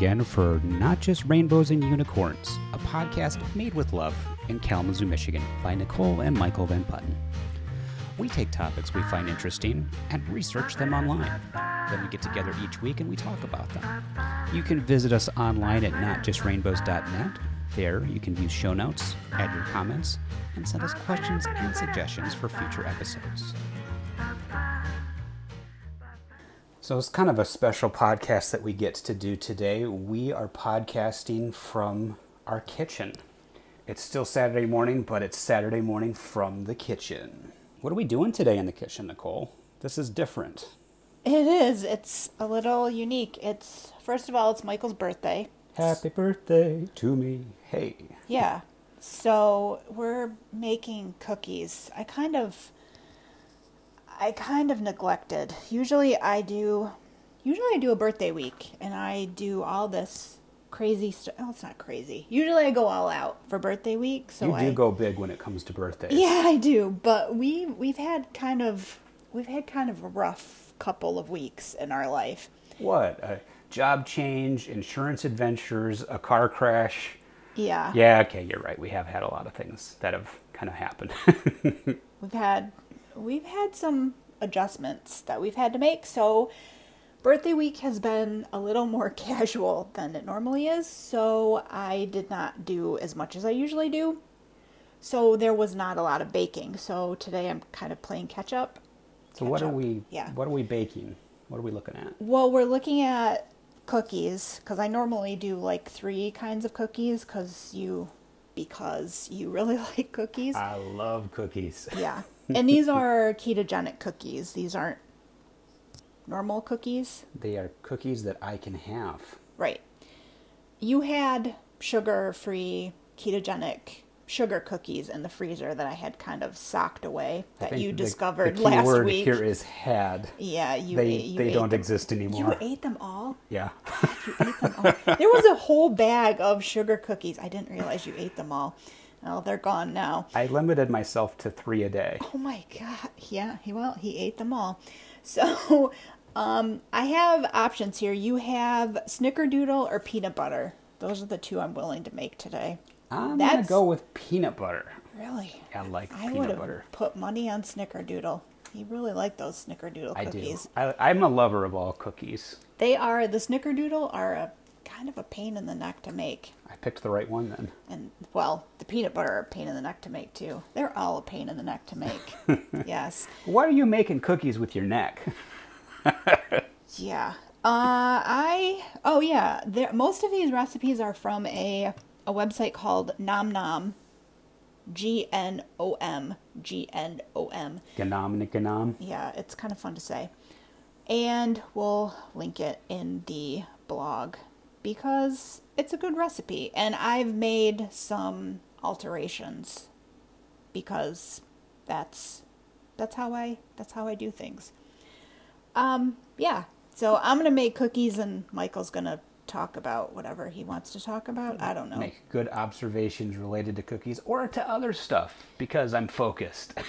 again for Not Just Rainbows and Unicorns, a podcast made with love in Kalamazoo, Michigan by Nicole and Michael Van Putten. We take topics we find interesting and research them online. Then we get together each week and we talk about them. You can visit us online at notjustrainbows.net. There, you can view show notes, add your comments, and send us questions and suggestions for future episodes. So it's kind of a special podcast that we get to do today. We are podcasting from our kitchen. It's still Saturday morning, but it's Saturday morning from the kitchen. What are we doing today in the kitchen, Nicole? This is different. It is. It's a little unique. It's first of all, it's Michael's birthday. Happy birthday to me. Hey. Yeah. So we're making cookies. I kind of I kind of neglected. Usually I do usually I do a birthday week and I do all this crazy stuff. Oh, it's not crazy. Usually I go all out for birthday week, so you do I go big when it comes to birthdays. Yeah, I do. But we we've had kind of we've had kind of a rough couple of weeks in our life. What? A job change, insurance adventures, a car crash. Yeah. Yeah, okay, you're right. We have had a lot of things that have kind of happened. We've had we've had some adjustments that we've had to make. So birthday week has been a little more casual than it normally is. So I did not do as much as I usually do. So there was not a lot of baking. So today I'm kind of playing catch up. so what are up. we Yeah. what are we baking? What are we looking at? Well, we're looking at cookies because I normally do like three kinds of cookies because you because you really like cookies. I love cookies. Yeah. And these are ketogenic cookies. These aren't normal cookies. They are cookies that I can have. Right. You had sugar free ketogenic sugar cookies in the freezer that I had kind of socked away that you the- discovered the last word week. here is had. yeah, you They ate, you they ate don't them. exist You anymore. ate them all? Yeah. You ate them all. There was a whole bag of sugar cookies. I didn't realize you ate them all. Oh, they're gone now. I limited myself to 3 a day. Oh my god. Yeah, he well, he ate them all. So, um I have options here. You have snickerdoodle or peanut butter. Those are the two I'm willing to make today. I'm gonna go with peanut butter. Really? I like I would peanut butter. put money on snickerdoodle. You really like those snickerdoodle cookies. I do. cookies. I, I'm a lover of all cookies. They are the snickerdoodle are a kind of a pain in the neck to make. I picked the right one then. And well, the peanut butter are a pain in the neck to make too. They're all a pain in the neck to make. yes. Why are you making cookies with your neck? Yeah. Uh, I oh yeah. There most of these recipes are from a a website called Gnom Gnom, G N O M G N O M. Ganom Nikanam. Yeah, it's kind of fun to say, and we'll link it in the blog because it's a good recipe, and I've made some alterations because that's that's how I that's how I do things. Um, yeah. So I'm gonna make cookies, and Michael's gonna talk about whatever he wants to talk about. I don't know. Make good observations related to cookies or to other stuff because I'm focused.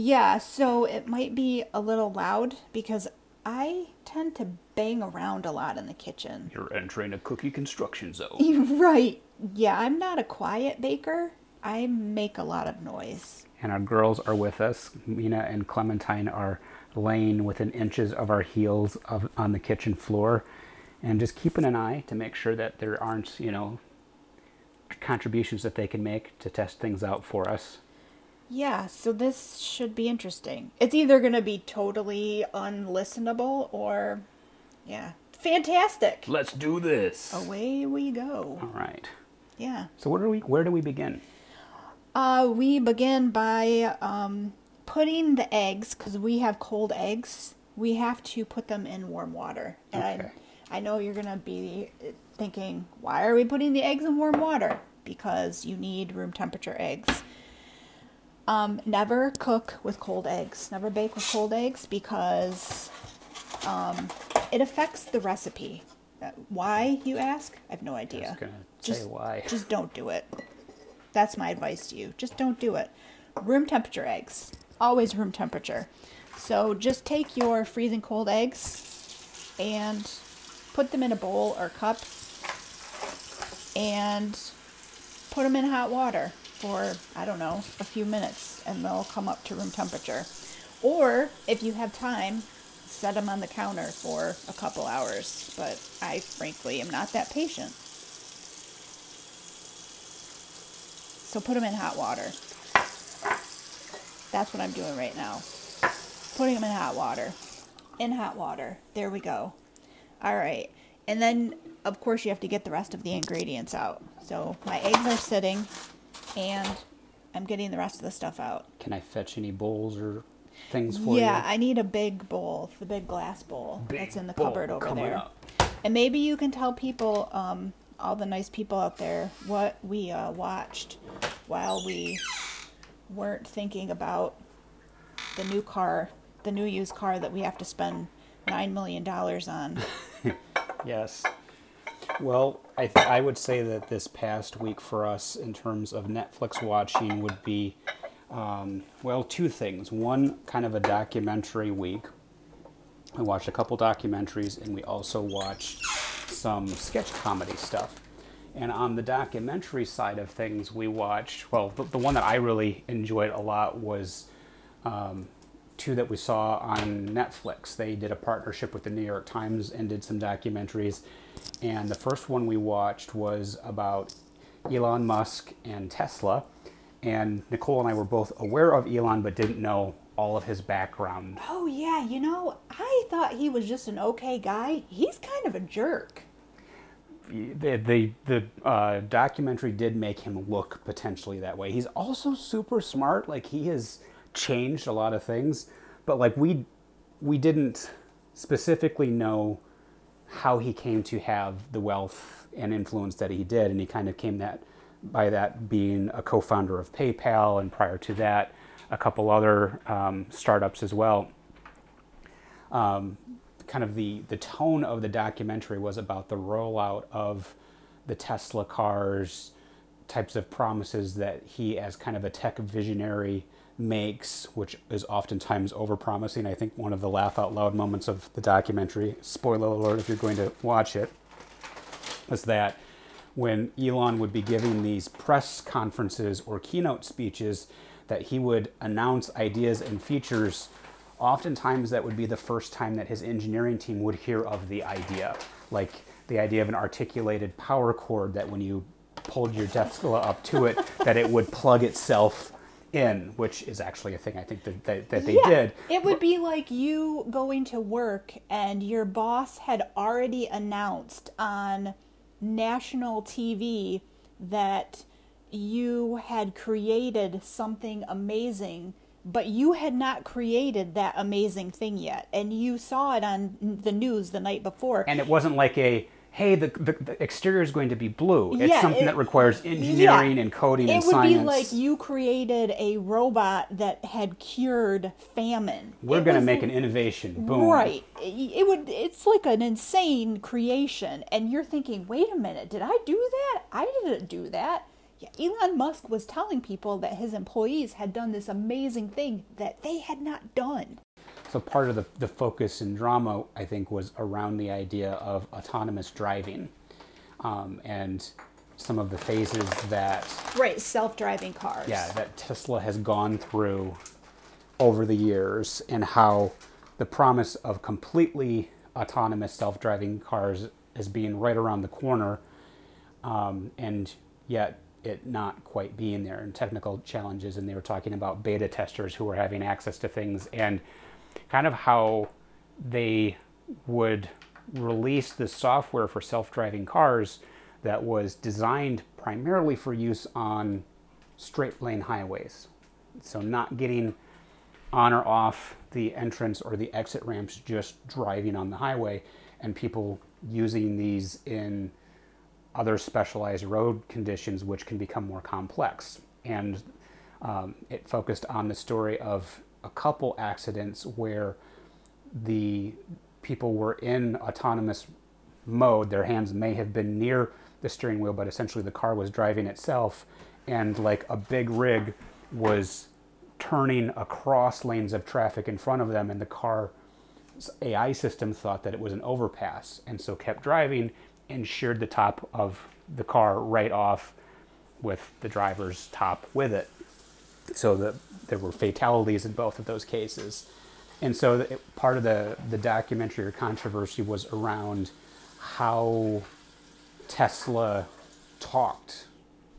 Yeah. So it might be a little loud because I tend to bang around a lot in the kitchen. You're entering a cookie construction zone. Right. Yeah. I'm not a quiet baker. I make a lot of noise. and our girls are with us. Mina and Clementine are laying within inches of our heels of, on the kitchen floor and just keeping an eye to make sure that there aren't, you know, contributions that they can make to test things out for us. Yeah, so this should be interesting. It's either going to be totally unlistenable or, yeah, fantastic. Let's do this. Away we go. All right. Yeah. So where do we where do we begin? Uh, we begin by um, putting the eggs, because we have cold eggs, we have to put them in warm water. And Okay. I, I know you're going to be thinking, why are we putting the eggs in warm water? Because you need room temperature eggs. Um, never cook with cold eggs. Never bake with cold eggs because um, it affects the recipe. Why, you ask? I have no idea. Just- say why. Just don't do it. That's my advice to you. Just don't do it. Room temperature eggs. Always room temperature. So just take your freezing cold eggs and put them in a bowl or cup and put them in hot water for, I don't know, a few minutes and they'll come up to room temperature. Or if you have time, set them on the counter for a couple hours. But I frankly am not that patient. So put them in hot water. That's what I'm doing right now. Putting them in hot water. In hot water. There we go. All right. And then, of course, you have to get the rest of the ingredients out. So my eggs are sitting, and I'm getting the rest of the stuff out. Can I fetch any bowls or things for yeah, you? I need a big bowl, the big glass bowl Big that's in the cupboard over there. up. And maybe you can tell people, um, all the nice people out there, what we uh, watched while we weren't thinking about the new car, the new used car that we have to spend nine million dollars on. Yes. Well, I, th- I would say that this past week for us, in terms of Netflix watching, would be, um, well, two things. One, kind of a documentary week. We watched a couple documentaries, and we also watched some sketch comedy stuff. And on the documentary side of things, we watched, well, the, the one that I really enjoyed a lot was um, two that we saw on Netflix. They did a partnership with the New York Times and did some documentaries. And the first one we watched was about Elon Musk and Tesla. And Nicole and I were both aware of Elon but didn't know all of his background. Oh yeah, you know, I thought he was just an okay guy. He's kind of a jerk. the the, the uh, documentary did make him look potentially that way. He's also super smart. Like he has changed a lot of things, but like we we didn't specifically know how he came to have the wealth and influence that he did, and he kind of came that by that being a co-founder of PayPal, and prior to that, a couple other um, startups as well kind of the the tone of the documentary was about the rollout of the Tesla cars, types of promises that he, as kind of a tech visionary, makes, which is oftentimes overpromising. I think one of the laugh out loud moments of the documentary, spoiler alert if you're going to watch it, was that when Elon would be giving these press conferences or keynote speeches, that he would announce ideas and features. Oftentimes, that would be the first time that his engineering team would hear of the idea, like the idea of an articulated power cord that when you pulled your Tesla up to it, that it would plug itself in, which is actually a thing I think that, that, that they yeah, did. It would be like you going to work and your boss had already announced on national TV that you had created something amazing, but you had not created that amazing thing yet. And you saw it on the news the night before. and it wasn't like a hey the, the, the exterior is going to be blue it's Yeah, something it- that requires engineering Yeah. and coding it and science. It would be like you created a robot that had cured famine. we're going to make an innovation boom Right. It it would it's like an insane creation and you're thinking, "Wait a minute, did I do that? I didn't do that." Yeah, Elon Musk was telling people that his employees had done this amazing thing that they had not done. So part of the, the focus and drama i think was around the idea of autonomous driving um, and some of the phases that Right, self-driving cars. yeah that tesla has gone through over the years and how the promise of completely autonomous self-driving cars is being right around the corner um, and yet it not quite being there and technical challenges and they were talking about beta testers who were having access to things and kind of how they would release the software for self-driving cars that was designed primarily for use on straight lane highways. So not getting on or off the entrance or the exit ramps just driving on the highway and people using these in other specialized road conditions which can become more complex. And um, it focused on the story of a couple accidents where the people were in autonomous mode their hands may have been near the steering wheel but essentially the car was driving itself and like a big rig was turning across lanes of traffic in front of them and the car AI system thought that it was an overpass and so kept driving and sheared the top of the car right off with the driver's top with it. So that there were fatalities in both of those cases. And so part of the, the documentary or controversy was around how Tesla talked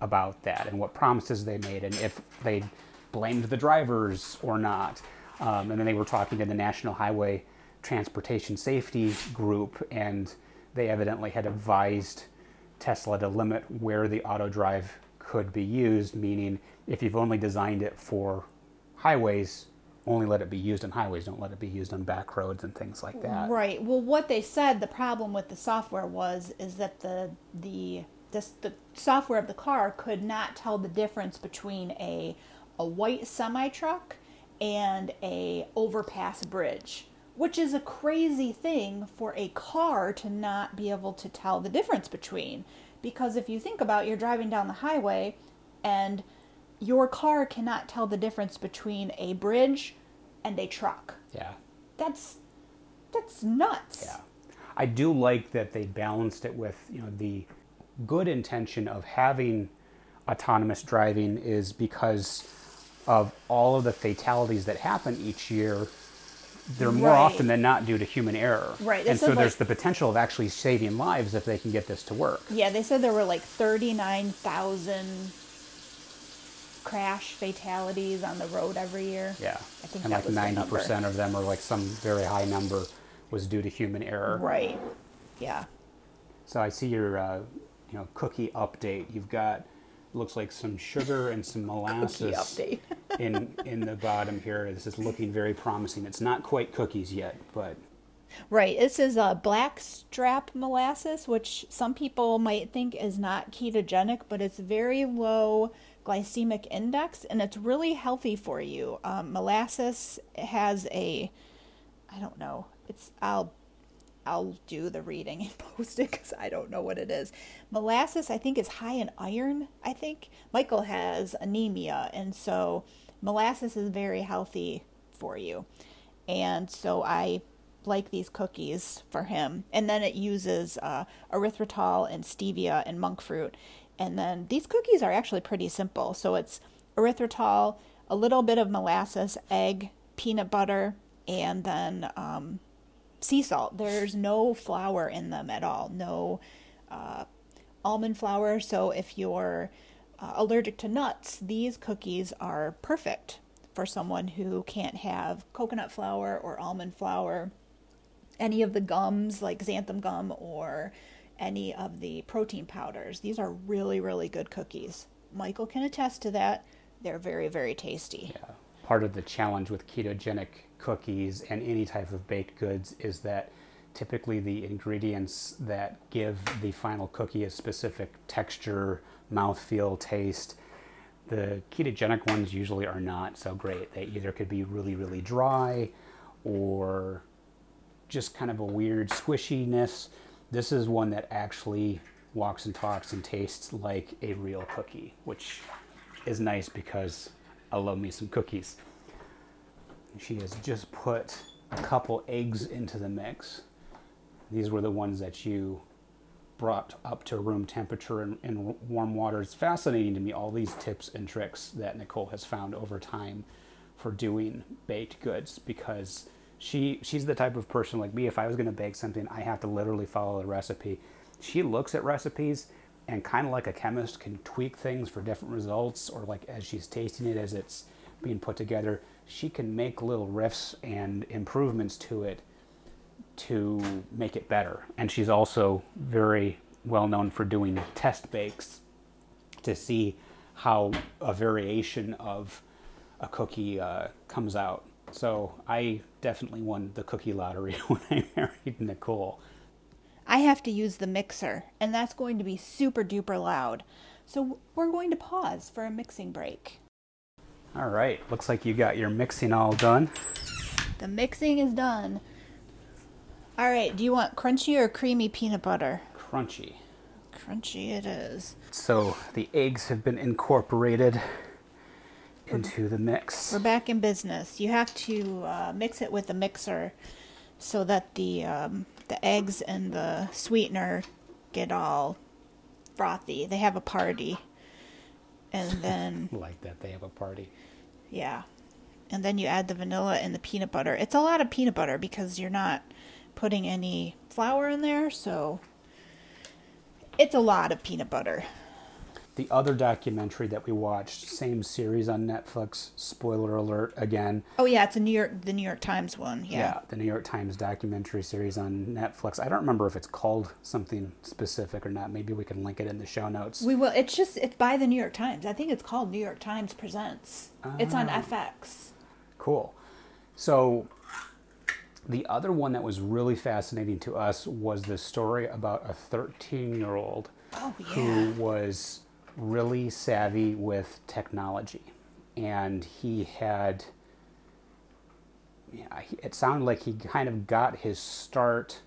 about that and what promises they made and if they blamed the drivers or not. Um, and then they were talking to the National Highway Transportation Safety Group, and they evidently had advised Tesla to limit where the auto drive could be used, meaning if you've only designed it for highways, only let it be used on highways, don't let it be used on back roads and things like that. Right. Well, what they said the problem with the software was is that the the this, the software of the car could not tell the difference between a a white semi truck and a overpass bridge, which is a crazy thing for a car to not be able to tell the difference between. Because if you think about it, you're driving down the highway and your car cannot tell the difference between a bridge and a truck. Yeah. That's that's nuts. Yeah. I do like that they balanced it with, you know, the good intention of having autonomous driving is because of all of the fatalities that happen each year they're more Right. often than not due to human error. Right. And so said, there's like- the potential of actually saving lives if they can get this to work. Yeah, they said there were like 39,000 crash fatalities on the road every year. Yeah. I think and that like was 90% of them or like some very high number was due to human error. Right. Yeah. So I see your uh, you know cookie update. You've got looks like some sugar and some molasses in in the bottom here. This is looking very promising. It's not quite cookies yet, but Right. This is a black strap molasses, which some people might think is not ketogenic, but it's very low glycemic index and it's really healthy for you. Um, molasses has a, I don't know, it's, I'll, I'll do the reading and post it because I don't know what it is. Molasses, I think, is high in iron. I think Michael has anemia, and so molasses is very healthy for you. And so I like these cookies for him. And then it uses uh, erythritol and stevia and monk fruit. And then these cookies are actually pretty simple. So it's erythritol, a little bit of molasses, egg, peanut butter, and then um, sea salt. There's no flour in them at all. No uh, almond flour. So if you're uh, allergic to nuts, these cookies are perfect for someone who can't have coconut flour or almond flour, any of the gums like xanthan gum or any of the protein powders. These are really, really good cookies. Michael can attest to that. They're very, very tasty. yeah. Part of the challenge with ketogenic cookies and any type of baked goods is that typically the ingredients that give the final cookie a specific texture, mouthfeel, taste. The ketogenic ones usually are not so great. They either could be really, really dry or just kind of a weird squishiness. This is one that actually walks and talks and tastes like a real cookie, which is nice because I love me some cookies. She has just put a couple eggs into the mix. These were the ones that you brought up to room temperature in, in warm water. It's fascinating to me all these tips and tricks that Nicole has found over time for doing baked goods because she she's the type of person like me if I was going to bake something I have to literally follow the recipe. She looks at recipes and kind of like a chemist can tweak things for different results or like as she's tasting it as it's being put together, she can make little riffs and improvements to it to make it better. And she's also very well known for doing test bakes to see how a variation of a cookie uh, comes out. So I definitely won the cookie lottery when I married Nicole. I have to use the mixer, and that's going to be super duper loud. So we're going to pause for a mixing break. All right, looks like you got your mixing all done. The mixing is done. All right, do you want crunchy or creamy peanut butter? Crunchy. Crunchy it is. So the eggs have been incorporated into the mix. We're back in business. You have to uh, mix it with the mixer so that the um, the eggs and the sweetener get all frothy. They have a party. And then like that they have a party. Yeah. And then you add the vanilla and the peanut butter. It's a lot of peanut butter because you're not putting any flour in there, so it's a lot of peanut butter. The other documentary that we watched, same series on Netflix, spoiler alert again. Oh yeah, it's a New York the New York Times one. Yeah. Yeah, the New York Times documentary series on Netflix. I don't remember if it's called something specific or not. Maybe we can link it in the show notes. We will it's just it's by the New York Times. I think it's called New York Times Presents. It's on ah. FX. Cool. So the other one that was really fascinating to us was the story about a 13 year old Oh yeah. who was really savvy with technology. And he had, yeah, it sounded like he kind of got his start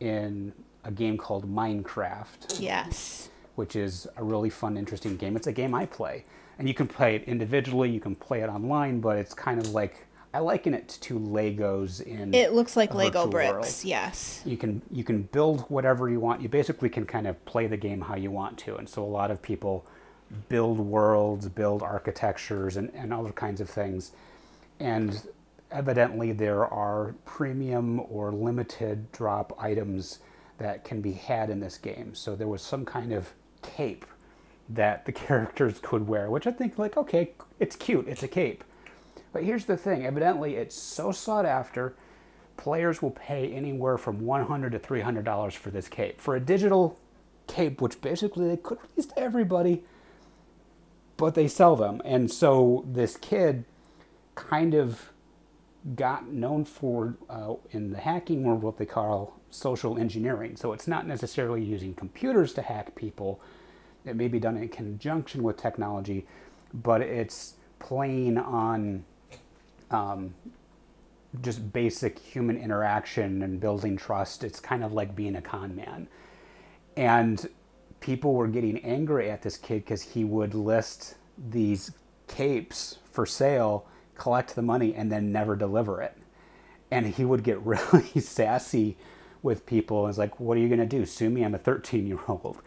in a game called Minecraft Yes. which is a really fun, interesting game. It's a game I play, and you can play it individually, you can play it online, but it's kind of like I liken it to Legos in. It looks like Lego bricks. world. Yes. You can you can build whatever you want. You basically can kind of play the game how you want to, and so a lot of people build worlds, build architectures, and, and other kinds of things. And evidently, there are premium or limited drop items that can be had in this game. So there was some kind of cape that the characters could wear, which I think, like, okay, it's cute, it's a cape. But here's the thing evidently, it's so sought after, players will pay anywhere from 100 to $300 for this cape. For a digital cape, which basically they could release to everybody, but they sell them. And so this kid kind of got known for uh, in the hacking world what they call social engineering. So it's not necessarily using computers to hack people. It may be done in conjunction with technology, but it's playing on um, just basic human interaction and building trust. It's kind of like being a con man. And people were getting angry at this kid because he would list these capes for sale, collect the money, and then never deliver it. And he would get really sassy with people. It's like, what are you going to do? Sue me? I'm a 13 year old.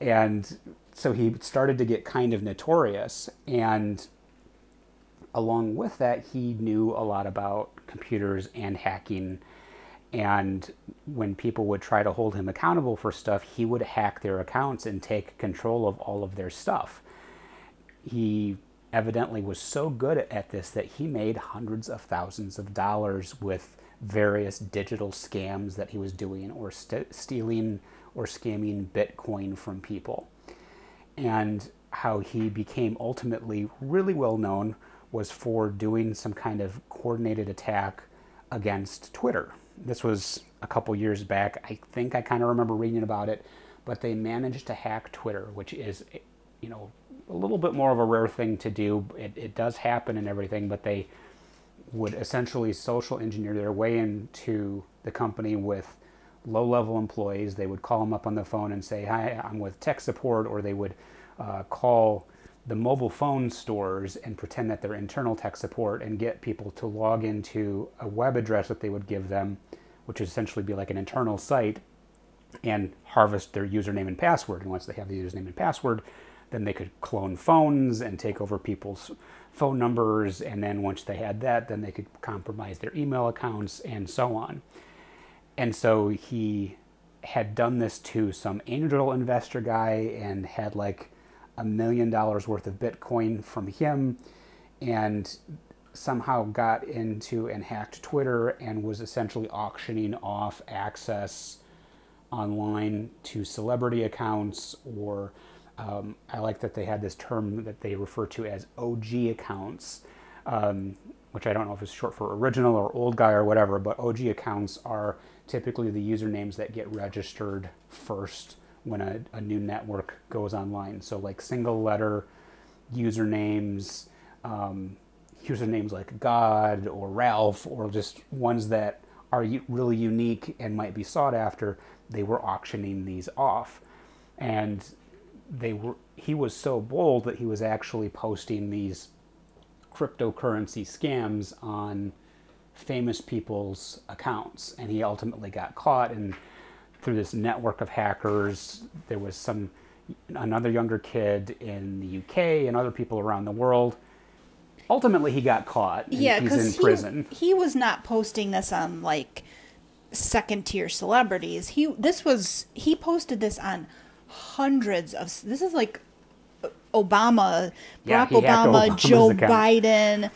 And so he started to get kind of notorious. And along with that, he knew a lot about computers and hacking. And when people would try to hold him accountable for stuff, he would hack their accounts and take control of all of their stuff. He evidently was so good at this that he made hundreds of thousands of dollars with various digital scams that he was doing or st- stealing or scamming Bitcoin from people. And how he became ultimately really well known was for doing some kind of coordinated attack against Twitter. This was a couple years back. I think I kind of remember reading about it, but they managed to hack Twitter, which is, you know, a little bit more of a rare thing to do. It, it does happen and everything, but they would essentially social engineer their way into the company with low level employees. They would call them up on the phone and say, Hi, I'm with tech support, or they would uh, call the mobile phone stores and pretend that they're internal tech support and get people to log into a web address that they would give them, which would essentially be like an internal site, and harvest their username and password. And once they have the username and password, then they could clone phones and take over people's phone numbers. And then once they had that, then they could compromise their email accounts and so on. And so he had done this to some angel investor guy and had like a million dollars worth of Bitcoin from him and somehow got into and hacked Twitter and was essentially auctioning off access online to celebrity accounts or um, I like that they had this term that they refer to as OG accounts, um, which I don't know if it's short for original or old guy or whatever, but OG accounts are typically the usernames that get registered first when a, a new network goes online. So, like single letter usernames, um, usernames like God or Ralph, or just ones that are really unique and might be sought after, they were auctioning these off. And they were he was so bold that he was actually posting these cryptocurrency scams on famous people's accounts and he ultimately got caught and through this network of hackers there was some another younger kid in the UK and other people around the world. Ultimately, he got caught. And Yeah, he's in because prison. he, he was not posting this on like second tier celebrities. He this was he posted this on hundreds of this is like Obama, Yeah, Barack he Obama, Obama's Joe account. Biden,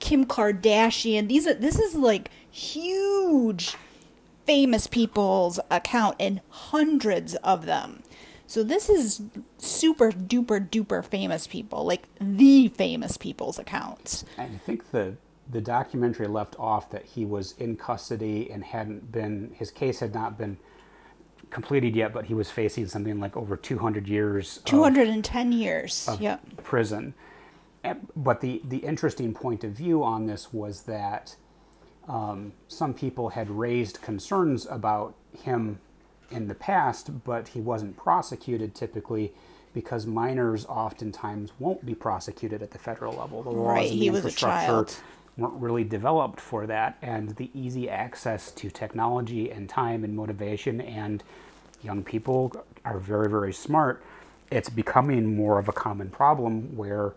Kim Kardashian. These are this is like huge famous people's account and hundreds of them. So this is super duper duper famous people, like the famous people's accounts. I think the the documentary left off that he was in custody and hadn't been his case had not been completed yet, but he was facing something like over 200 years of 210 years. Yep. prison. But the the interesting point of view on this was that um, some people had raised concerns about him in the past, but he wasn't prosecuted typically because minors oftentimes won't be prosecuted at the federal level. The laws Right, and the infrastructure weren't really developed for that, and the easy access to technology and time and motivation, and young people are very, very smart. It's becoming more of a common problem where,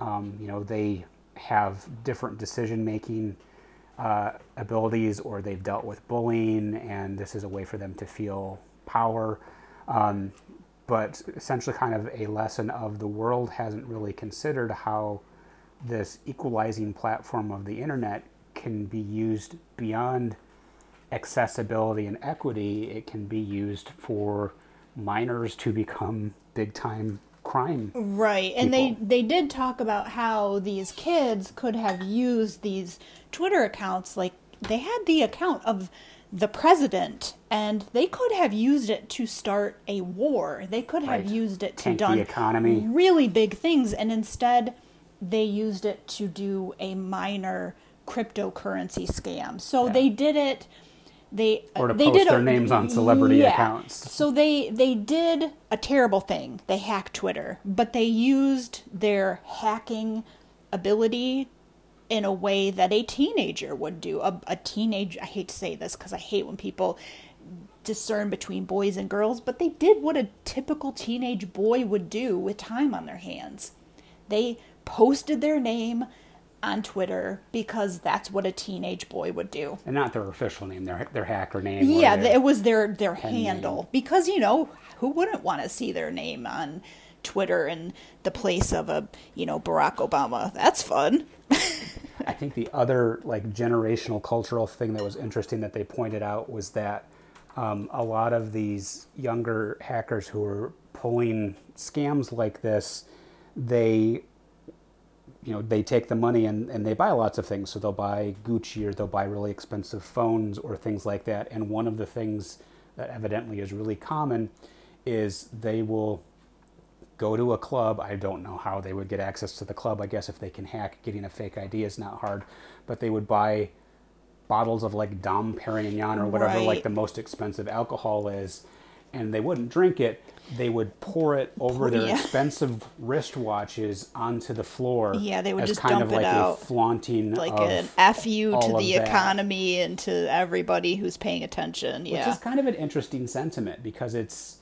um, you know, they have different decision making uh, abilities or they've dealt with bullying, and this is a way for them to feel power. Um, but essentially, kind of a lesson of the world hasn't really considered how this equalizing platform of the internet can be used beyond accessibility and equity. It can be used for minors to become big time crime. Right. And they people. they did talk about how these kids could have used these Twitter accounts like they had the account of the president and they could have used it to start a war. They could have Right. used it to Tank the economy. really big things and instead they used it to do a minor cryptocurrency scam. So Yeah. they did it they Or to they post did their a- names on celebrity yeah. accounts. So they they did a terrible thing. They hacked Twitter, but they used their hacking ability in a way that a teenager would do. A, a teenage I hate to say this because I hate when people discern between boys and girls, but they did what a typical teenage boy would do with time on their hands. They posted their name on Twitter because that's what a teenage boy would do. And not their official name, their, their hacker name. Yeah, their- it was their their handle name. because you know who wouldn't want to see their name on Twitter in the place of a you know Barack Obama. That's fun. I think the other like generational cultural thing that was interesting that they pointed out was that um, a lot of these younger hackers who were pulling scams like this, they you know they take the money and, and they buy lots of things so they'll buy gucci or they'll buy really expensive phones or things like that and one of the things that evidently is really common is they will go to a club. I don't know how they would get access to the club. I guess if they can hack, getting a fake ID is not hard. But they would buy bottles of like Dom Perignon or whatever like the most expensive alcohol is, and they wouldn't drink it. They would pour it over their Yeah. expensive wristwatches onto the floor. Yeah, they would as just kind dump of it like out. a flaunting Like an fu to the that. economy and to everybody who's paying attention. Yeah, which is kind of an interesting sentiment because it's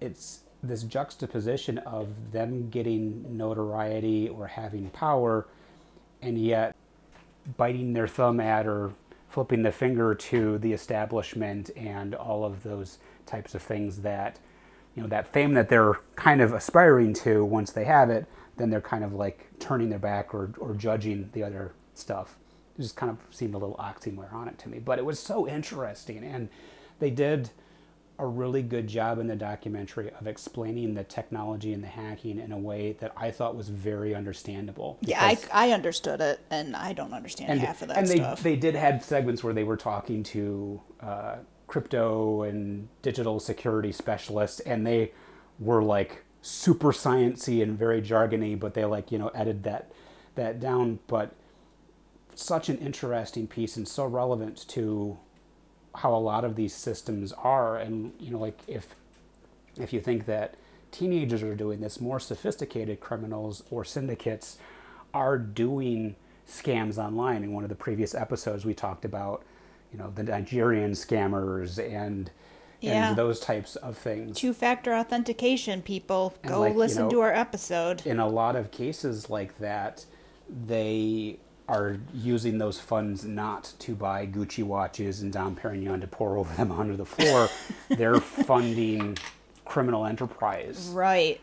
it's this juxtaposition of them getting notoriety or having power and yet biting their thumb at or flipping the finger to the establishment and all of those types of things that you know that fame that they're kind of aspiring to once they have it then they're kind of like turning their back or, or judging the other stuff it just kind of seemed a little oxymoronic to me but it was so interesting and they did a really good job in the documentary of explaining the technology and the hacking in a way that I thought was very understandable. yeah. I, I understood it, and I don't understand and, half of that and they, stuff. they did have segments where they were talking to uh, crypto and digital security specialists, and they were like super sciency and very jargony, but they like you know edited that that down. But such an interesting piece and so relevant to how a lot of these systems are, and you know like if if you think that teenagers are doing this, more sophisticated criminals or syndicates are doing scams online. In one of the previous episodes, we talked about, you know, the Nigerian scammers and, Yeah. and those types of things. Two factor authentication, people. And Go like, you listen know, to our episode. in a lot of cases like that, they are using those funds not to buy Gucci watches and Dom Perignon to pour over them onto the floor. They're funding criminal enterprise. Right.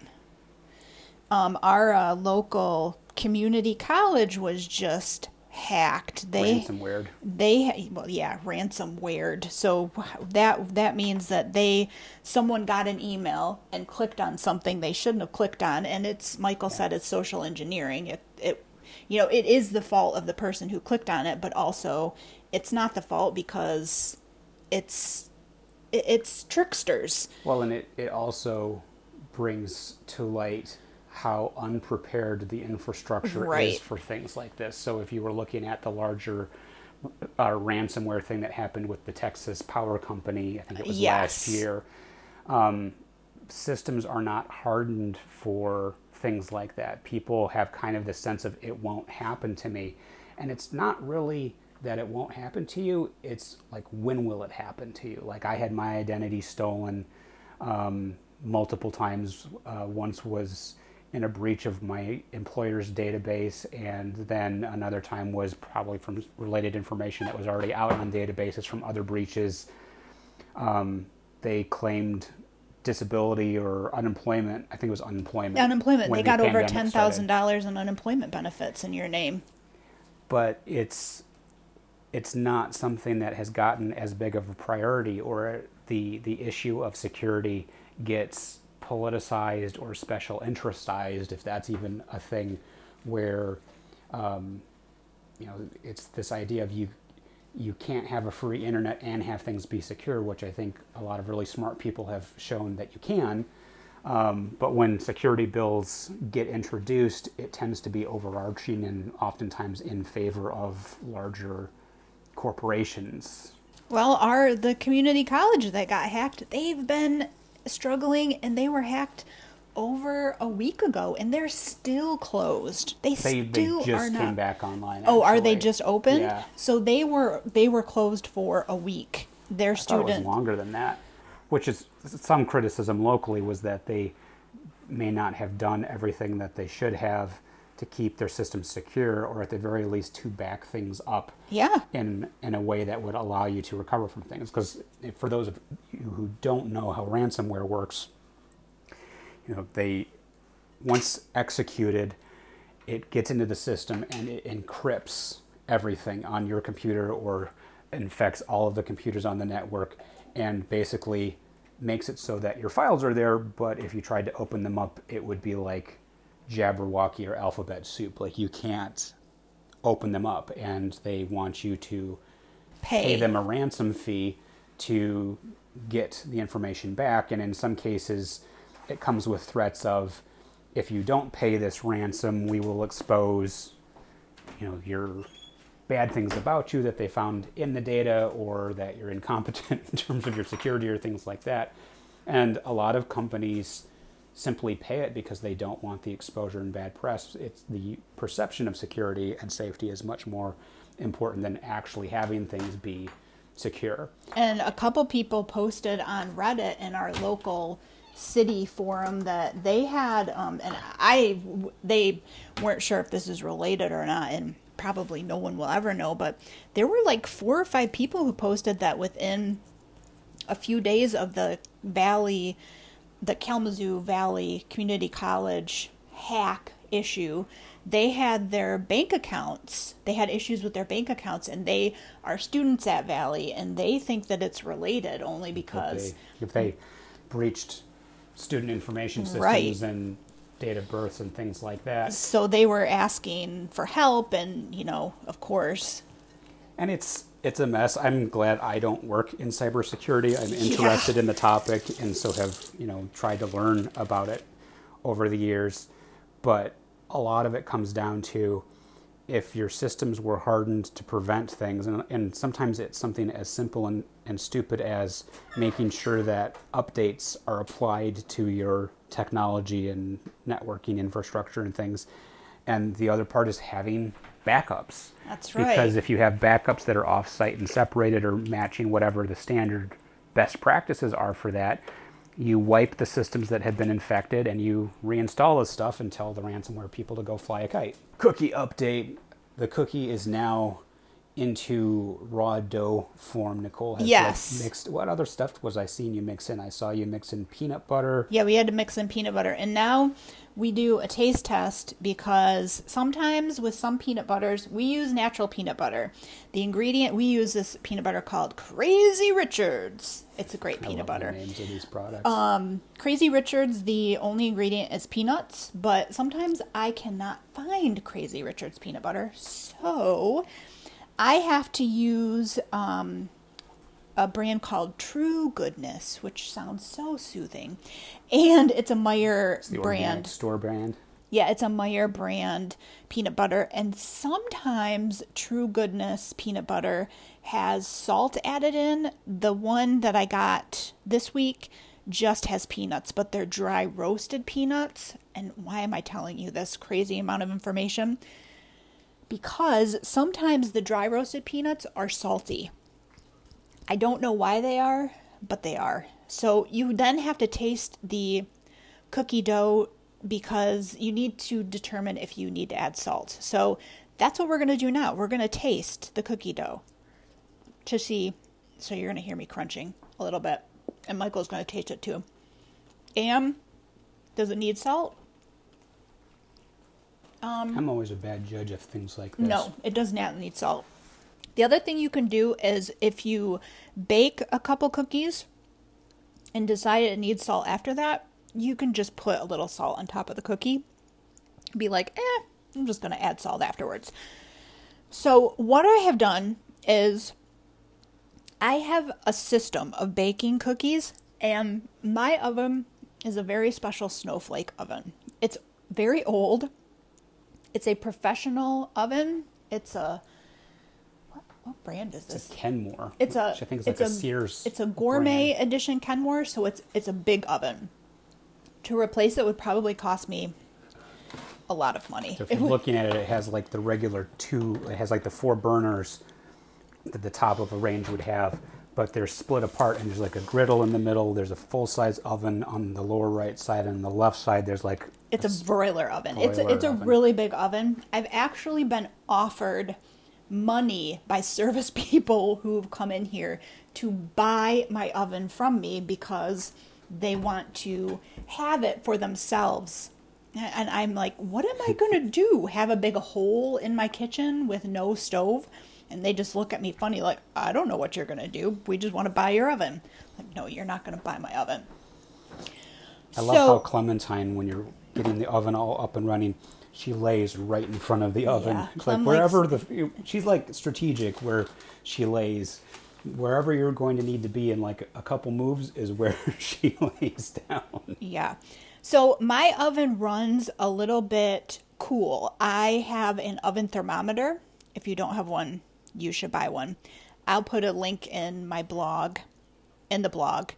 Um, our uh, local community college was just hacked. They Ransomware. they well yeah ransomware so that that means that they someone got an email and clicked on something they shouldn't have clicked on and it's michael said it's social engineering it it you know it is the fault of the person who clicked on it but also it's not the fault because it's it- it's tricksters Well, and it, it also brings to light how unprepared the infrastructure Right. is for things like this. So, if you were looking at the larger uh, ransomware thing that happened with the Texas Power Company, I think it was last year, um, systems are not hardened for things like that. People have kind of this sense of it won't happen to me. And it's not really that it won't happen to you, it's like when will it happen to you? Like I had my identity stolen um, multiple times. Uh, once was in a breach of my employer's database, and then another time was probably from related information that was already out on databases from other breaches um, they claimed disability or unemployment. I think it was unemployment. unemployment they the got over $10000 in unemployment benefits in your name But it's it's not something that has gotten as big of a priority, or the the issue of security gets politicized or special interestized, if that's even a thing, where um, you know it's this idea of you you can't have a free internet and have things be secure, which I think a lot of really smart people have shown that you can. Um, but when security bills get introduced, it tends to be overarching and oftentimes in favor of larger corporations. Well, our the community college that got hacked, they've been struggling and they were hacked over a week ago and they're still closed. They, They, they still just are came not. back online. Oh, are they just opened? Yeah. So they were they were closed for a week. Their I thought it was student longer than that, which is some criticism locally was that they may not have done everything that they should have to keep their systems secure, or at the very least to back things up Yeah. in in a way that would allow you to recover from things. Because for those of you who don't know how ransomware works, you know they once executed, it gets into the system and it encrypts everything on your computer or infects all of the computers on the network and basically makes it so that your files are there, but if you tried to open them up, it would be like Jabberwocky or alphabet soup. Like you can't open them up, and they want you to Pay. pay them a ransom fee to get the information back. And in some cases, it comes with threats of if you don't pay this ransom, we will expose, you know, your bad things about you that they found in the data or that you're incompetent in terms of your security or things like that. And a lot of companies simply pay it because they don't want the exposure and bad press. It's the perception of security and safety is much more important than actually having things be secure. And a couple people posted on Reddit in our local city forum that they had, um, and I, they weren't sure if this is related or not, and probably no one will ever know, but there were like four or five people who posted that within a few days of the Valley, the Kalamazoo Valley Community College hack issue, they had their bank accounts. They had issues with their bank accounts, and they are students at Valley, and they think that it's related only If because they, if they breached student information systems Right. and date of births and things like that. so they were asking for help, and you know, of course, And it's it's a mess. I'm glad I don't work in cybersecurity. I'm interested in the topic and so have, you know, tried to learn about it over the years. But a lot of it comes down to if your systems were hardened to prevent things, and, and sometimes it's something as simple and, and stupid as making sure that updates are applied to your technology and networking infrastructure and things. And the other part is having backups. That's right. Because if you have backups that are off-site and separated or matching whatever the standard best practices are for that. You wipe the systems that have been infected and you reinstall this stuff and tell the ransomware people to go fly a kite. Cookie update. The cookie is now into raw dough form. Nicole has Yes. like mixed. What other stuff was I seeing you mix in? I saw you mix in peanut butter. Yeah, we had to mix in peanut butter. And now we do a taste test because sometimes with some peanut butters, we use natural peanut butter. The ingredient we use this peanut butter called Crazy Richards. It's a great I peanut butter. names of these products. Um, Crazy Richards, the only ingredient is peanuts, but sometimes I cannot find Crazy Richards peanut butter. So I have to use um, a brand called True Goodness, which sounds so soothing. And it's a Meijer the brand. store brand. Yeah, it's a Meijer brand peanut butter, and sometimes True Goodness peanut butter has salt added in. The one that I got this week just has peanuts, but they're dry roasted peanuts. And why am I telling you this crazy amount of information? Because sometimes the dry roasted peanuts are salty. I don't know why they are, but they are. So you then have to taste the cookie dough because you need to determine if you need to add salt. So that's what we're going to do now. We're going to taste the cookie dough to see. So you're going to hear me crunching a little bit, and Michael's going to taste it too. Am, does it need salt? I'm always a bad judge of things like this. No, it does not need salt. The other thing you can do is if you bake a couple cookies and decide it needs salt after that, you can just put a little salt on top of the cookie. Be like, eh, I'm just going to add salt afterwards. So, what I have done is I have a system of baking cookies, and my oven is a very special snowflake oven. It's very old. It's a professional oven. It's a what, what brand is It's this? a Kenmore. It's a I think is like it's a, Sears. It's a gourmet brand. edition Kenmore, so it's it's a big oven. To replace it would probably cost me a lot of money. So if you're would- looking at it, it has like the regular two. It has like the four burners that the top of a range would have, but they're split apart, and there's like a griddle in the middle. There's a full size oven on the lower right side, and on the left side there's like It's a broiler oven. it's a, broiler it's a oven. really big oven. I've actually been offered money by service people who've come in here to buy my oven from me because they want to have it for themselves. And I'm like, what am I going to do? Have a big hole in my kitchen with no stove? And they just look at me funny, like, I don't know what you're going to do. We just want to buy your oven. Like, no, you're not going to buy my oven. I love So- how Clementine, when you're getting the oven all up and running, she lays right in front of the oven. Yeah, like wherever the she's like strategic where she lays. Wherever you're going to need to be in like a couple moves is where she lays down. Yeah. So my oven runs a little bit cool. I have an oven thermometer. If you don't have one, you should buy one. I'll put a link in my blog, in the blog.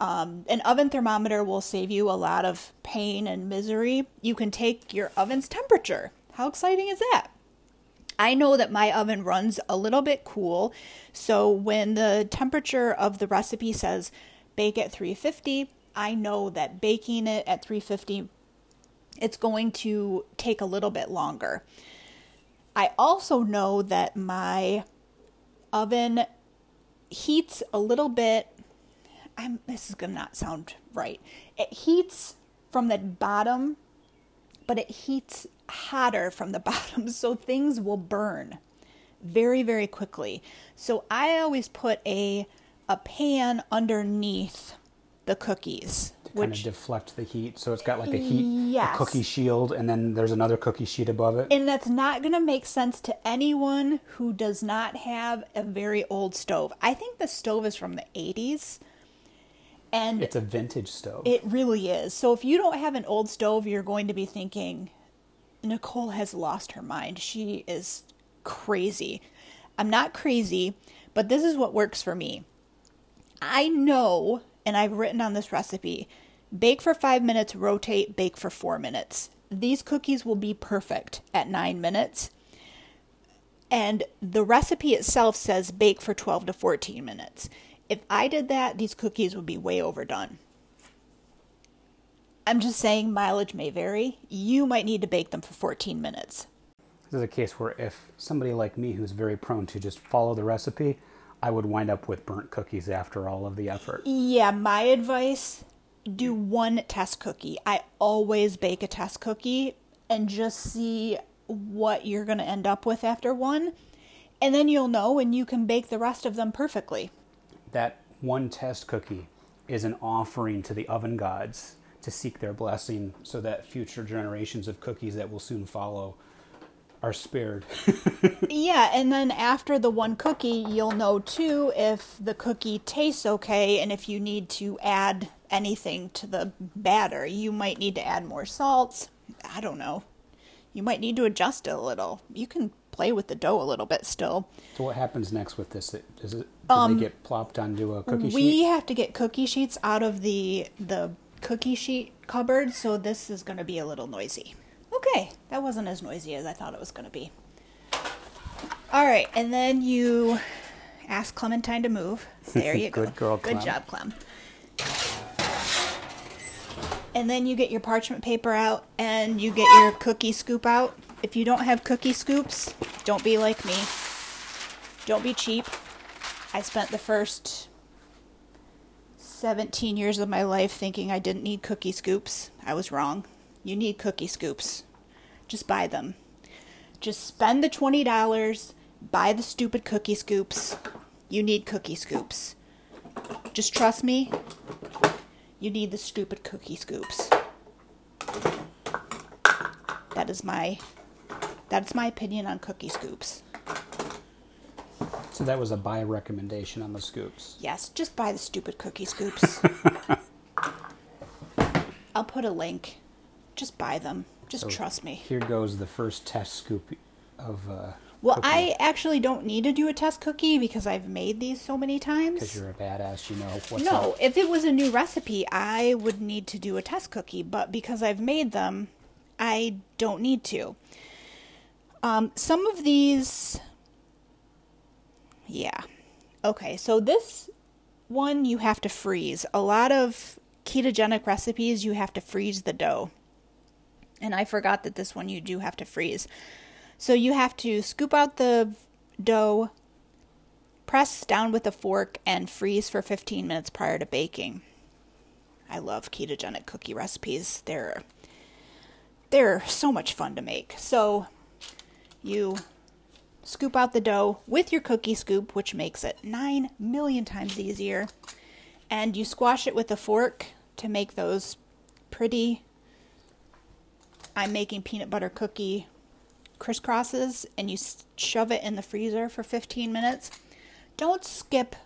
Um, an oven thermometer will save you a lot of pain and misery. You can take your oven's temperature. How exciting is that? I know that my oven runs a little bit cool. So when the temperature of the recipe says bake at 350, I know that baking it at 350 it's going to take a little bit longer. I also know that my oven heats a little bit I'm this is going to not sound right. It heats from the bottom but it heats hotter from the bottom, so things will burn very, very quickly. So I always put a a pan underneath the cookies, kind which of deflect the heat. So it's got like a heat, Yes. a cookie shield, and then there's another cookie sheet above it. and that's not going to make sense to anyone who does not have a very old stove. I think the stove is from the 80s. And It's a vintage stove. It really is. So if you don't have an old stove, you're going to be thinking, Nicole has lost her mind. She is crazy. I'm not crazy, but this is what works for me. I know, and I've written on this recipe bake for five minutes, rotate, bake for four minutes. These cookies will be perfect at nine minutes. And the recipe itself says bake for 12 to 14 minutes. If I did that, these cookies would be way overdone. I'm just saying mileage may vary. You might need to bake them for 14 minutes. This is a case where if somebody like me who's very prone to just follow the recipe, I would wind up with burnt cookies after all of the effort. Yeah, my advice do one test cookie. I always bake a test cookie and just see what you're going to end up with after one. And then you'll know and you can bake the rest of them perfectly. That one test cookie is an offering to the oven gods to seek their blessing so that future generations of cookies that will soon follow are spared. yeah, and then after the one cookie, you'll know too if the cookie tastes okay and if you need to add anything to the batter. You might need to add more salts. I don't know. You might need to adjust it a little. You can play with the dough a little bit still. So what happens next with this? Does it do um, they get plopped onto a cookie we sheet? We have to get cookie sheets out of the the cookie sheet cupboard, so this is going to be a little noisy. Okay, that wasn't as noisy as I thought it was going to be. All right, and then you ask Clementine to move. There you go. Good girl, Good job, Clem. And then you get your parchment paper out and you get your cookie scoop out. If you don't have cookie scoops, don't be like me. Don't be cheap. I spent the first 17 years of my life thinking I didn't need cookie scoops. I was wrong. You need cookie scoops. Just buy them. Just spend the $20, buy the stupid cookie scoops. You need cookie scoops. Just trust me. You need the stupid cookie scoops. That is my that's my opinion on cookie scoops. So that was a buy recommendation on the scoops. Yes, just buy the stupid cookie scoops. I'll put a link. Just buy them. Just so trust me. Here goes the first test scoop of. Uh, well, cookie. I actually don't need to do a test cookie because I've made these so many times. Because you're a badass, you know what's No, up. if it was a new recipe, I would need to do a test cookie. But because I've made them, I don't need to. Um, some of these yeah. Okay, so this one you have to freeze. A lot of ketogenic recipes you have to freeze the dough. And I forgot that this one you do have to freeze. So you have to scoop out the dough, press down with a fork, and freeze for 15 minutes prior to baking. I love ketogenic cookie recipes. They're they're so much fun to make. So you Scoop out the dough with your cookie scoop, which makes it 9 million times easier. And you squash it with a fork to make those pretty. I'm making peanut butter cookie crisscrosses, and you shove it in the freezer for 15 minutes. Don't skip.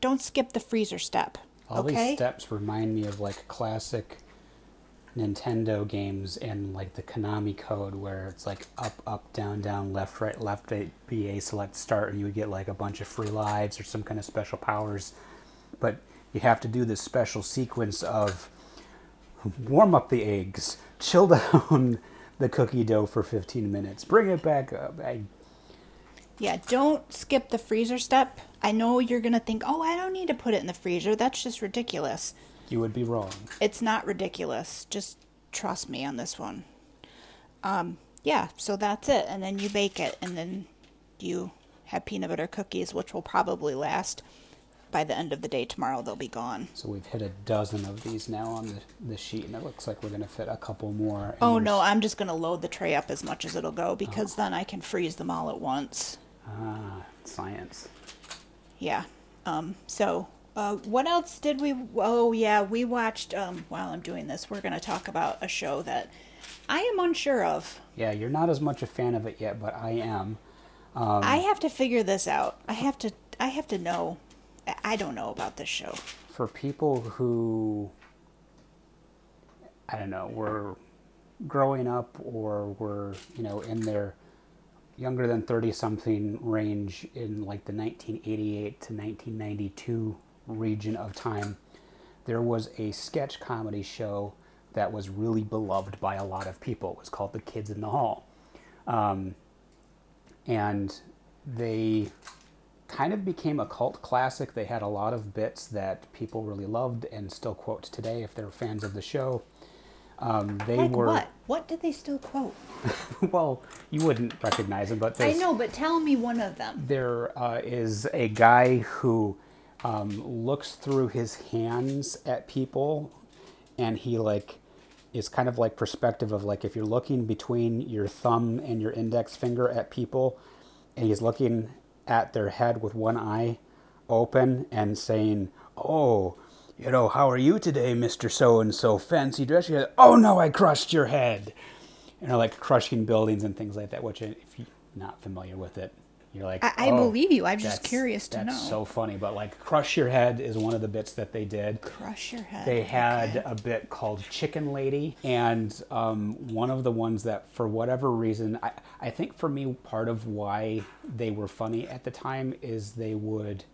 Don't skip the freezer step. All okay? these steps remind me of like classic Nintendo games and like the Konami code where it's like up, up, down, down, left, right, left, BA, select, start, and you would get like a bunch of free lives or some kind of special powers. But you have to do this special sequence of warm up the eggs, chill down the cookie dough for 15 minutes, bring it back up. I... Yeah, don't skip the freezer step. I know you're going to think, oh, I don't need to put it in the freezer. That's just ridiculous. You would be wrong. It's not ridiculous. Just trust me on this one. Um, yeah, so that's it. And then you bake it, and then you have peanut butter cookies, which will probably last by the end of the day tomorrow. They'll be gone. So we've hit a dozen of these now on the, the sheet, and it looks like we're going to fit a couple more. Oh, no, I'm just going to load the tray up as much as it'll go because oh. then I can freeze them all at once. Ah, science. Yeah. Um, so uh, what else did we? Oh yeah, we watched. Um, while I'm doing this, we're going to talk about a show that I am unsure of. Yeah, you're not as much a fan of it yet, but I am. Um, I have to figure this out. I have to. I have to know. I don't know about this show. For people who, I don't know, were growing up or were you know in their younger than 30 something range in like the 1988 to 1992 region of time, there was a sketch comedy show that was really beloved by a lot of people. It was called The Kids in the Hall. Um, and they kind of became a cult classic. They had a lot of bits that people really loved and still quote today if they're fans of the show. Um, they Like were what? What did they still quote? well, you wouldn't recognize them, but I know, but tell me one of them. there uh, is a guy who um, looks through his hands at people, and he like is kind of like perspective of like if you're looking between your thumb and your index finger at people, and he's looking at their head with one eye open and saying, "Oh." You know, how are you today, Mr. So and so? Fancy dress? You're like, oh no, I crushed your head you know, like crushing buildings and things like that. Which, if you're not familiar with it, you're like, I- I "Oh, believe you. I'm just curious to that's know." so funny. But like, crush your head is one of the bits that they did. Crush your head. They had Okay. a bit called Chicken Lady, and um, one of the ones that, for whatever reason, I, I think for me, part of why they were funny at the time is they would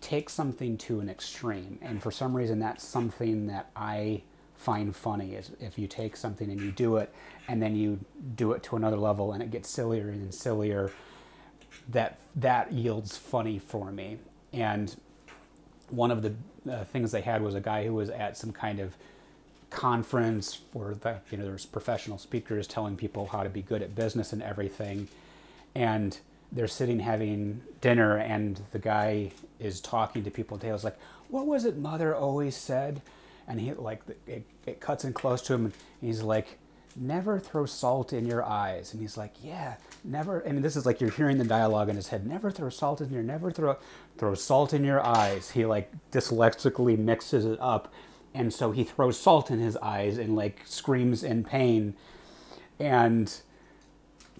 take something to an extreme, and for some reason, that's something that I find funny is if you take something and you do it, and then you do it to another level, and it gets sillier and sillier. That that yields funny for me, and one of the uh, things they had was a guy who was at some kind of conference for the you know there's professional speakers telling people how to be good at business and everything. And they're sitting having dinner and the guy is talking to people. Taylor's like what was it mother always said? And he like it, it cuts in close to him. And he's like never throw salt in your eyes. And he's like yeah never and this is like you're hearing the dialogue in his head never throw salt in your never throw throw salt in your eyes. He like dyslexically mixes it up. And so he throws salt in his eyes and like screams in pain. And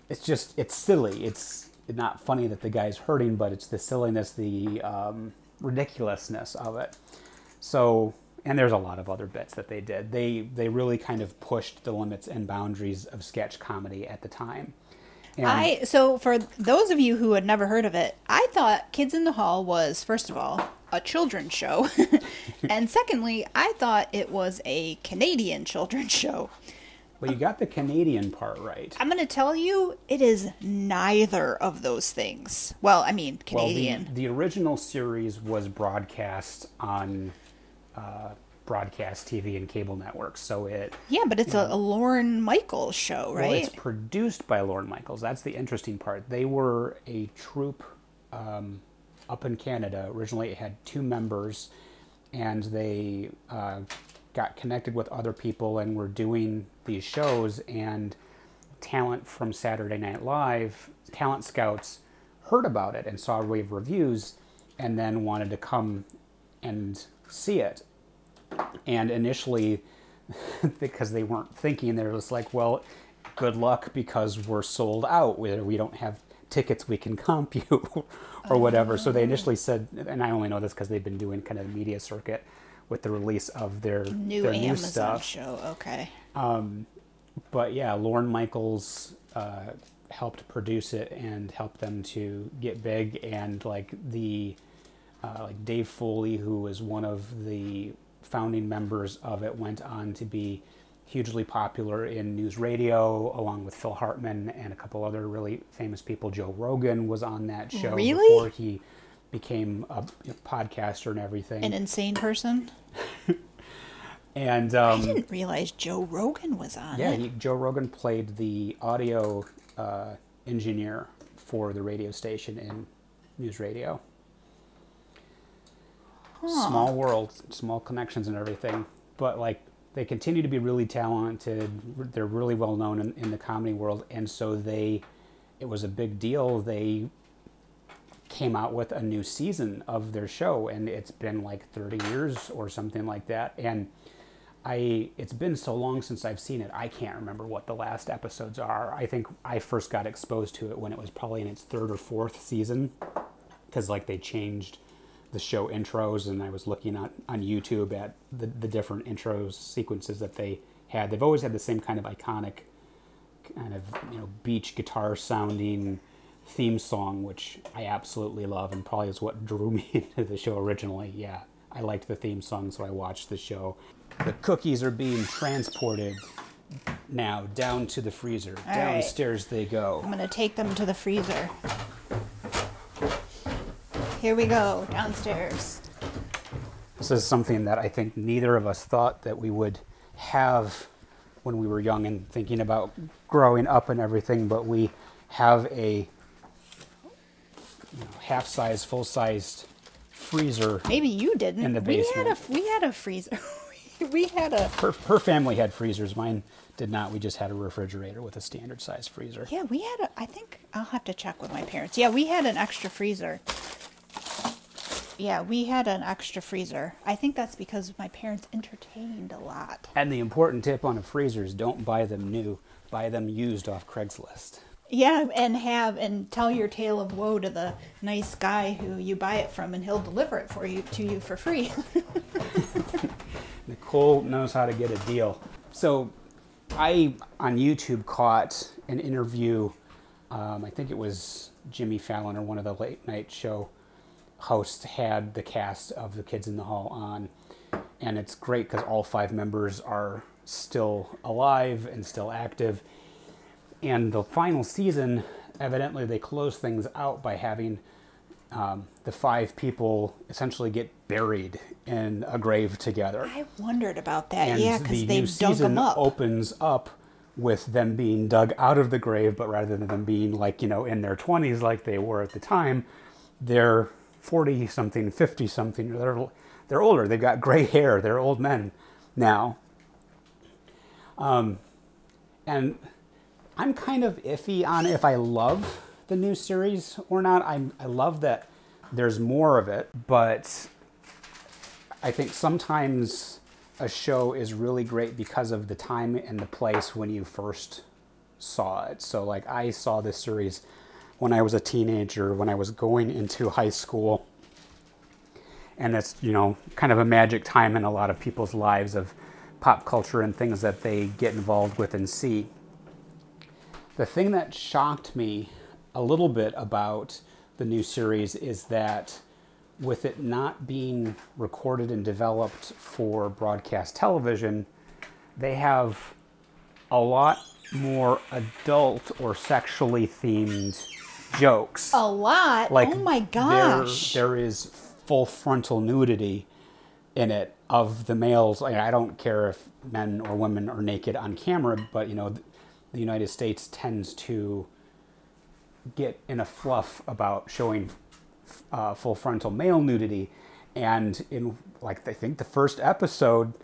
it's just it's silly. It's not funny that the guy's hurting but it's the silliness the um, ridiculousness of it. So and there's a lot of other bits that they did they they really kind of pushed the limits and boundaries of sketch comedy at the time and I so for those of you who had never heard of it, I thought Kids in the Hall was first of all a children's show, and secondly, I thought it was a Canadian children's show. well you got the canadian part right I'm going to tell you, it is neither of those things. Well, I mean, Canadian. Well, the, the original series was broadcast on uh, broadcast TV and cable networks, so it yeah, but it's a, a Lorne Michaels show, well, right? it's produced by Lorne Michaels. That's the interesting part. They were a troupe um, up in Canada. Originally, it had two members, and they uh, got connected with other people and were doing these shows. And talent from Saturday Night Live, talent scouts, heard about it and saw rave reviews, and then wanted to come and see it. And initially, because they weren't thinking, they were just like, well, good luck because we're sold out. We, don't have tickets we can comp you or whatever. So they initially said, and I only know this because they've been doing kind of media circuit with the release of their new their Amazon new stuff. show. Okay. But yeah, Lorne Michaels uh, helped produce it and helped them to get big. And like the uh, like Dave Foley, who was one of the founding members of it, went on to be hugely popular in NewsRadio, along with Phil Hartman and a couple other really famous people. Joe Rogan was on that show Really? before he became a podcaster and everything. An insane person. and I um, didn't realize Joe Rogan was on Yeah, it. he, Joe Rogan played the audio uh, engineer for the radio station in NewsRadio. Small world, small connections and everything, but like they continue to be really talented. They're really well known in, in the comedy world, and so they, it was a big deal. They came out with a new season of their show, and it's been like 30 years or something like that, and. I it's been so long since I've seen it. I can't remember what the last episodes are. I think I first got exposed to it when it was probably in its third or fourth season because like they changed the show intros and I was looking on on YouTube at the the different intros sequences that they had. They've always had the same kind of iconic kind of, you know, beach guitar sounding theme song which I absolutely love and probably is what drew me into the show originally. Yeah. I liked the theme song so I watched the show. The cookies are being transported now down to the freezer. right. Downstairs they go. I'm gonna take them to the freezer. Here we go downstairs. This is something that I think neither of us thought that we would have when we were young and thinking about growing up and everything, but we have a you know, half-size, full-sized freezer. Maybe you didn't. In the basement. We had a we had a freezer. we had a Her, her family had freezers. Mine did not. We just had a refrigerator with a standard size freezer. yeah. We had a. I think I'll have to check with my parents. Yeah, we had an extra freezer. Yeah, we had an extra freezer. I think that's because my parents entertained a lot. And the important tip on a freezer is don't buy them new. Buy them used off Craigslist. Yeah, and have and tell your tale of woe to the nice guy who you buy it from, and he'll deliver it for you to you for free. Nicole knows how to get a deal. So, I on YouTube caught an interview. Um, I think it was Jimmy Fallon or one of the late night show hosts had the cast of the Kids in the Hall on, and it's great because all five members are still alive and still active. And the final season, evidently, they close things out by having um, the five people essentially get buried in a grave together. I wondered about that. And yeah, the because they new dug season them up. opens up with them being dug out of the grave, but rather than them being like, you know, in their 20s like they were at the time, they're 40 something, 50 something. They're, they're older. They've got gray hair. They're old men now. Um, and I'm kind of iffy on if I love the new series or not. I I love that there's more of it, but I think sometimes a show is really great because of the time and the place when you first saw it. So like I saw this series when I was a teenager, when I was going into high school. And it's, you know, kind of a magic time in a lot of people's lives of pop culture and things that they get involved with and see. The thing that shocked me a little bit about the new series is that with it not being recorded and developed for broadcast television, they have a lot more adult or sexually themed jokes. a lot. Like oh my there- gosh. there is full frontal nudity in it of the males. Like, I don't care if men or women are naked on camera, but you know, the United States tends to get in a fluff about showing uh, full frontal male nudity, and in like I think the first episode,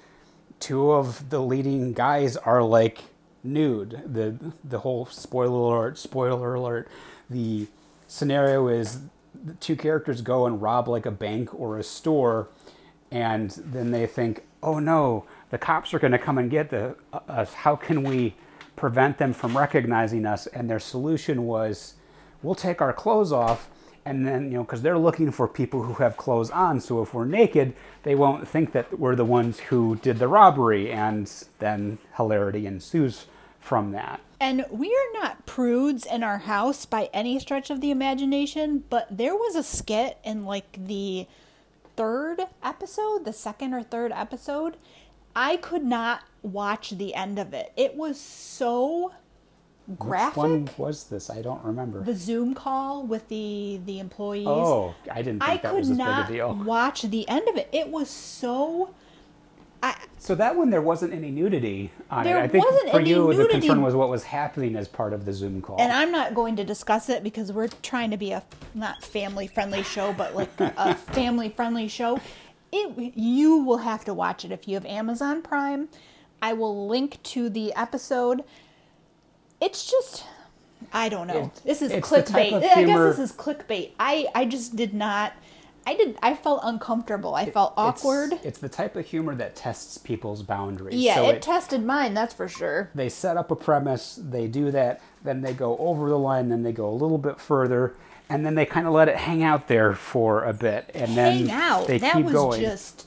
two of the leading guys are like nude. The the whole spoiler alert, spoiler alert. The scenario is the two characters go and rob like a bank or a store, and then they think, oh no, the cops are going to come and get the, uh, us. How can we prevent them from recognizing us? And their solution was, we'll take our clothes off and then you know because they're looking for people who have clothes on so if we're naked they won't think that we're the ones who did the robbery and then hilarity ensues from that And we are not prudes in our house by any stretch of the imagination, but there was a skit in like the third episode, the second or third episode. I could not watch the end of it. It was so graphic. which one was this i don't remember The Zoom call with the the employees. oh i didn't think I that could not big a deal watch the end of it. It was so I so that one there wasn't any nudity on There it i think wasn't for any you the concern was what was happening as part of the zoom call and I'm not going to discuss it because we're trying to be a not family friendly show, but like a family friendly show. It you will have to watch it if you have Amazon Prime. I will link to the episode. It's just I don't know. It- this is it's the type clickbait. I guess this is clickbait. I I just did not. I did. I felt uncomfortable. I felt awkward. it's, the type of humor that tests people's boundaries yeah, so it tested mine. That's for sure. they set up a premise, they do that, then they go over the line, then they go a little bit further, and then they kind of let it hang out there for a bit, and then hang out. they that keep was going. just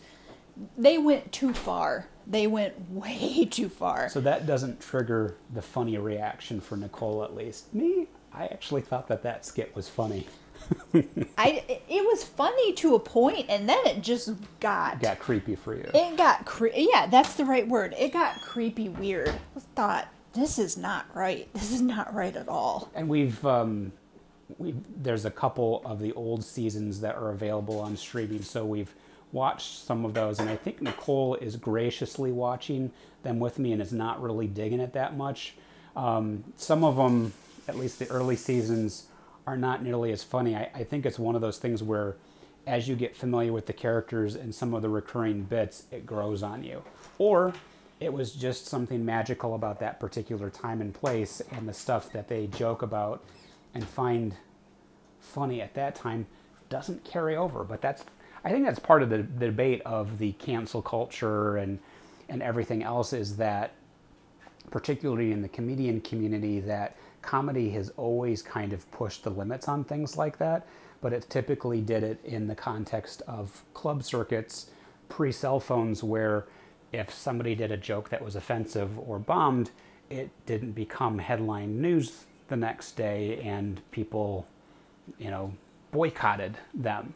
they went too far. They went way too far. So that doesn't trigger the funny reaction for Nicole, at least. Me, I actually thought that that skit was funny. I it was funny to a point, and then it just got Got creepy for you. it got cre- yeah, that's the right word. It got creepy weird. I thought this is not right. This is not right at all. and we've um, we there's a couple of the old seasons that are available on streaming, so we've watched some of those, and I think Nicole is graciously watching them with me and is not really digging it that much. Um, some of them, at least the early seasons, are not nearly as funny. I, I think it's one of those things where, as you get familiar with the characters and some of the recurring bits, it grows on you. Or it was just something magical about that particular time and place, and the stuff that they joke about and find funny at that time doesn't carry over. But that's, I think that's part of the, the debate of the cancel culture and and everything else is that, particularly in the comedian community, that comedy has always kind of pushed the limits on things like that, but it typically did it in the context of club circuits pre cell phones where if somebody did a joke that was offensive or bombed, it didn't become headline news the next day and people, you know, boycotted them.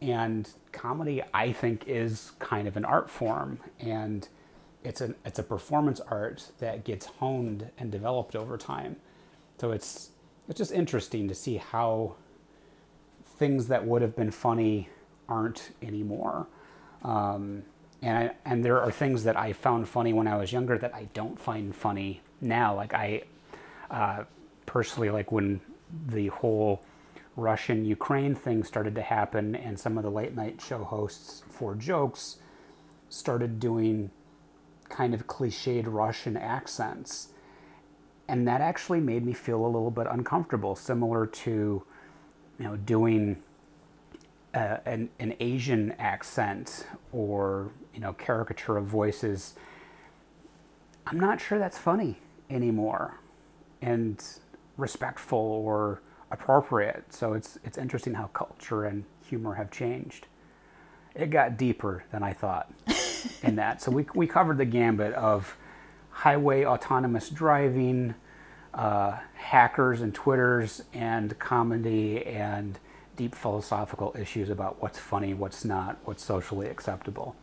And comedy, I think, is kind of an art form. And it's a it's a performance art that gets honed and developed over time. So it's it's just interesting to see how things that would have been funny aren't anymore. Um, and I, and there are things that I found funny when I was younger that I don't find funny now. Like I uh, personally like when the whole Russian Ukraine thing started to happen, and some of the late night show hosts for jokes started doing kind of cliched Russian accents. And that actually made me feel a little bit uncomfortable, similar to, you know, doing uh, an, an Asian accent or, you know, caricature of voices. I'm not sure that's funny anymore and respectful or appropriate. So it's, it's interesting how culture and humor have changed. It got deeper than I thought. in that. So we, we covered the gambit of highway autonomous driving, uh, hackers and Twitters, and comedy and deep philosophical issues about what's funny, what's not, what's socially acceptable.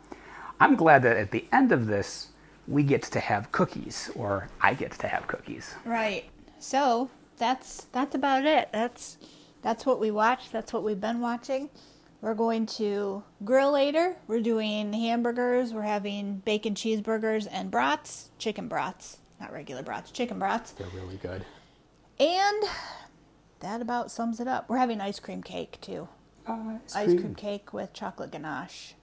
I'm glad that at the end of this, we get to have cookies, or I get to have cookies. Right. So that's that's about it. That's that's what we watched. That's what we've been watching. We're going to grill later. We're doing hamburgers. We're having bacon cheeseburgers and brats, chicken brats, not regular brats, chicken brats. They're really good. And that about sums it up. We're having ice cream cake too. Uh, ice, cream. ice cream cake with chocolate ganache.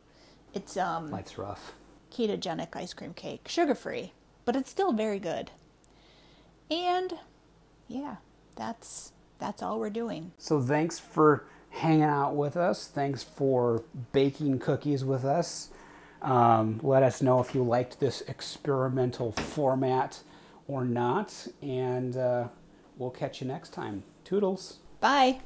It's um Life's rough. Ketogenic ice cream cake, sugar free, but it's still very good. And yeah, that's that's all we're doing. So thanks for hanging out with us. Thanks for baking cookies with us. Um, let us know if you liked this experimental format or not, and uh, we'll catch you next time. Toodles. Bye.